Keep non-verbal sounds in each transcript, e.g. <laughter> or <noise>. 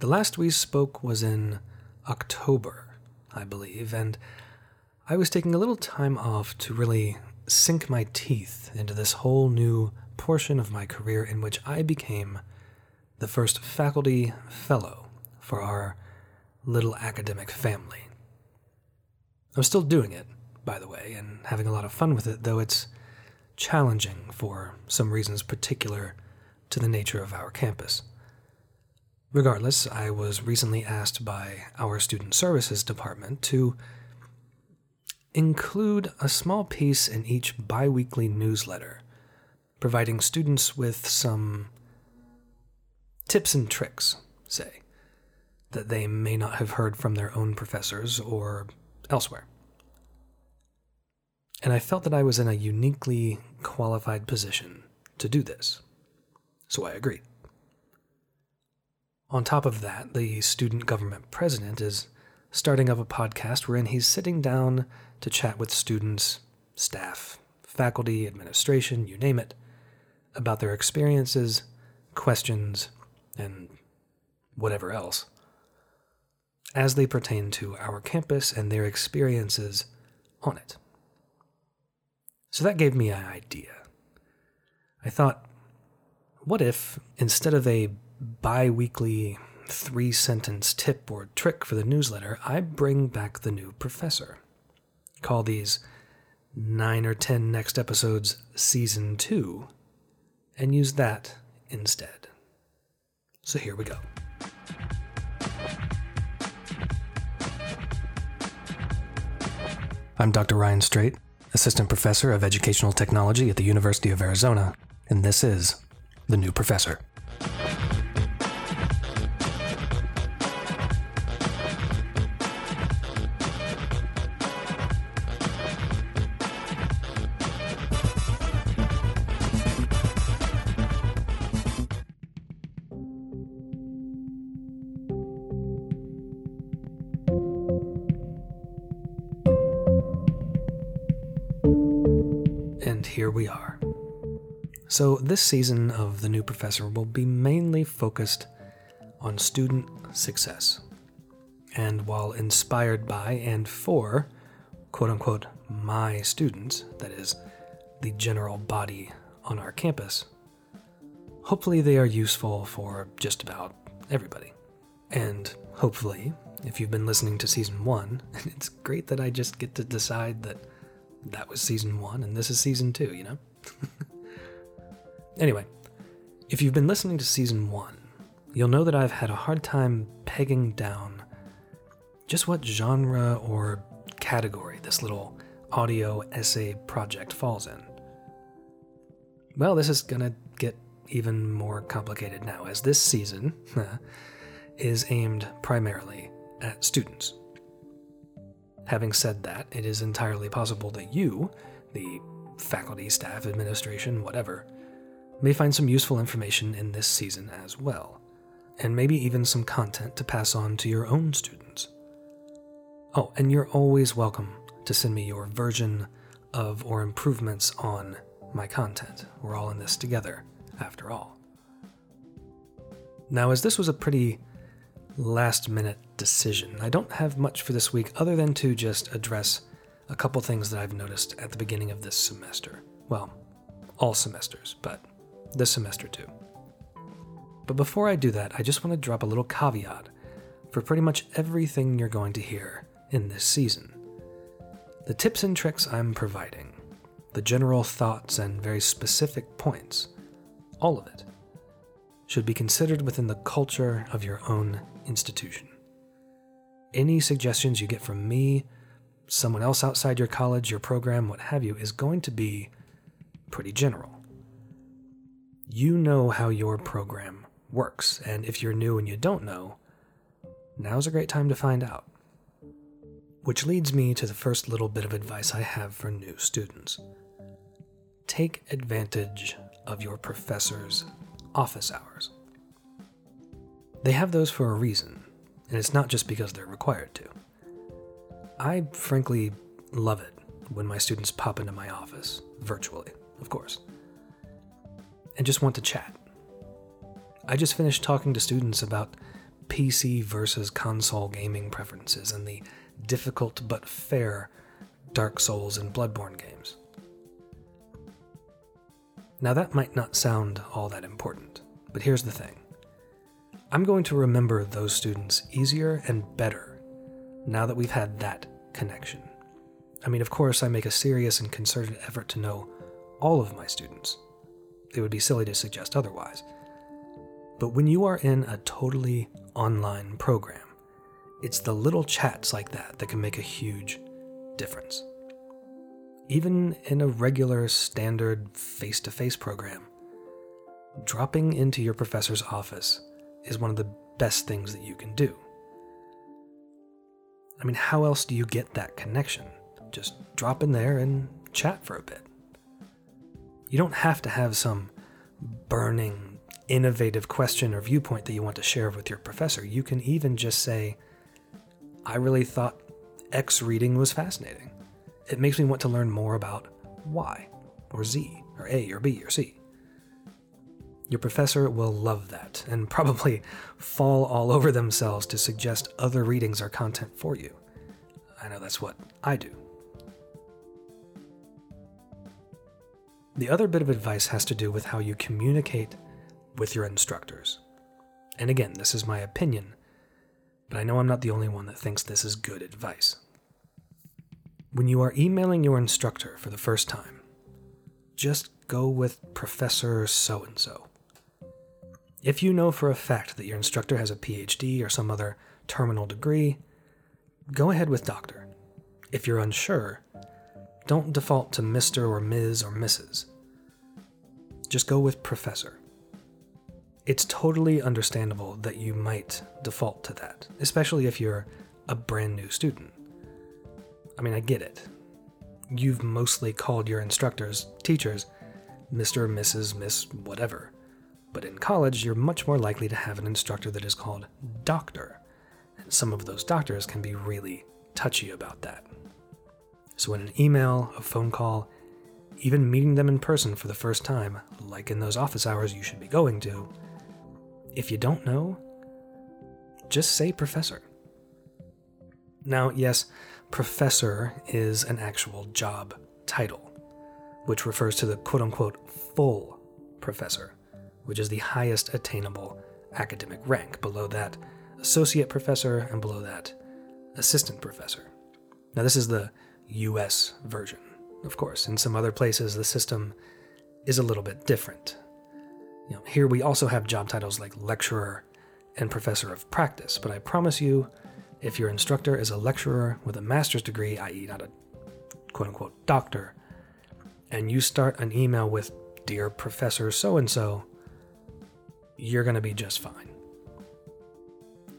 The last we spoke was in October, I believe, and I was taking a little time off to really sink my teeth into this whole new portion of my career in which I became the first faculty fellow for our little academic family. I'm still doing it, by the way, and having a lot of fun with it, though it's challenging for some reasons particular to the nature of our campus. Regardless, I was recently asked by our Student Services Department to include a small piece in each biweekly newsletter, providing students with some tips and tricks, say, that they may not have heard from their own professors or elsewhere. And I felt that I was in a uniquely qualified position to do this, so I agreed. On top of that, the student government president is starting up a podcast wherein he's sitting down to chat with students, staff, faculty, administration, you name it, about their experiences, questions, and whatever else, as they pertain to our campus and their experiences on it. So that gave me an idea. I thought, what if, instead of a bi weekly three sentence tip or trick for the newsletter, I bring back the new professor? call these nine or ten next episodes season two, and use that instead. So here we go. I'm Dr. Ryan Straight, Assistant Professor of Educational Technology at the University of Arizona, and this is The New Professor. Here we are. So, this season of The New Professor will be mainly focused on student success. And while inspired by and for, quote unquote, my students, that is, the general body on our campus, hopefully they are useful for just about everybody. And hopefully, if you've been listening to season one, <laughs> it's great that I just get to decide that that was season one and this is season two, you know? <laughs> anyway, if you've been listening to season one, you'll know that I've had a hard time pegging down just what genre or category this little audio essay project falls in. Well, this is to get even more complicated now, as this season <laughs> is aimed primarily at students. Having said that, it is entirely possible that you, the faculty, staff, administration, whatever, may find some useful information in this season as well, and maybe even some content to pass on to your own students. Oh, and you're always welcome to send me your version of or improvements on my content. We're all in this together, after all. Now, as this was a pretty last minute decision. I don't have much for this week other than to just address a couple things that I've noticed at the beginning of this semester. Well, all semesters, but this semester too. But before I do that, I just want to drop a little caveat for pretty much everything you're going to hear in this season. The tips and tricks I'm providing, the general thoughts and very specific points, all of it, should be considered within the culture of your own institution. Any suggestions you get from me, someone else outside your college, your program, what have you, is going to be pretty general. You know how your program works, and if you're new and you don't know, now's a great time to find out. Which leads me to the first little bit of advice I have for new students. Take advantage of your professor's office hours. They have those for a reason, and it's not just because they're required to. I frankly love it when my students pop into my office, virtually, of course, and just want to chat. I just finished talking to students about PC versus console gaming preferences and the difficult but fair Dark Souls and Bloodborne games. Now, that might not sound all that important, but here's the thing I'm going to remember those students easier and better now that we've had that connection. I mean, of course, I make a serious and concerted effort to know all of my students. It would be silly to suggest otherwise. But when you are in a totally online program, it's the little chats like that that can make a huge difference. Even in a regular, standard face to face program, dropping into your professor's office is one of the best things that you can do. I mean, how else do you get that connection? Just drop in there and chat for a bit. You don't have to have some burning, innovative question or viewpoint that you want to share with your professor. You can even just say, I really thought X reading was fascinating. It makes me want to learn more about Y, or Z, or A, or B, or C. Your professor will love that and probably <laughs> fall all over themselves to suggest other readings or content for you. I know that's what I do. The other bit of advice has to do with how you communicate with your instructors. And again, this is my opinion, but I know I'm not the only one that thinks this is good advice. When you are emailing your instructor for the first time, just go with Professor so and so. If you know for a fact that your instructor has a PhD or some other terminal degree, go ahead with doctor. If you're unsure, don't default to Mr. or Ms. or Mrs. Just go with professor. It's totally understandable that you might default to that, especially if you're a brand new student. I mean, I get it. You've mostly called your instructors, teachers, Mr., Mrs., Miss, whatever. But in college, you're much more likely to have an instructor that is called doctor. And some of those doctors can be really touchy about that. So, in an email, a phone call, even meeting them in person for the first time, like in those office hours you should be going to, if you don't know, just say professor. Now, yes, professor is an actual job title, which refers to the quote unquote full professor which is the highest attainable academic rank. Below that, associate professor, and below that, assistant professor. Now, this is the US version, of course. In some other places, the system is a little bit different. You know, here we also have job titles like lecturer and professor of practice, but I promise you, if your instructor is a lecturer with a master's degree, i.e., not a quote unquote doctor, and you start an email with Dear Professor so and so, you're going to be just fine.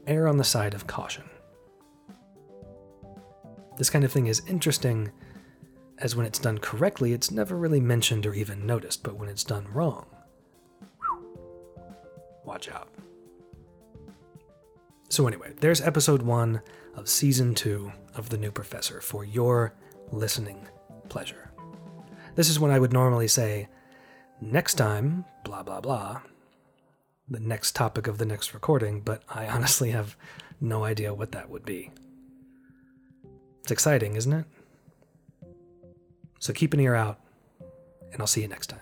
Err on the side of caution. This kind of thing is interesting, as when it's done correctly, it's never really mentioned or even noticed, but when it's done wrong, watch out. So, anyway, there's episode one of season two of The New Professor for your listening pleasure. This is when I would normally say, next time, blah, blah, blah, the next topic of the next recording, but I honestly have no idea what that would be. It's exciting, isn't it? So keep an ear out, and I'll see you next time.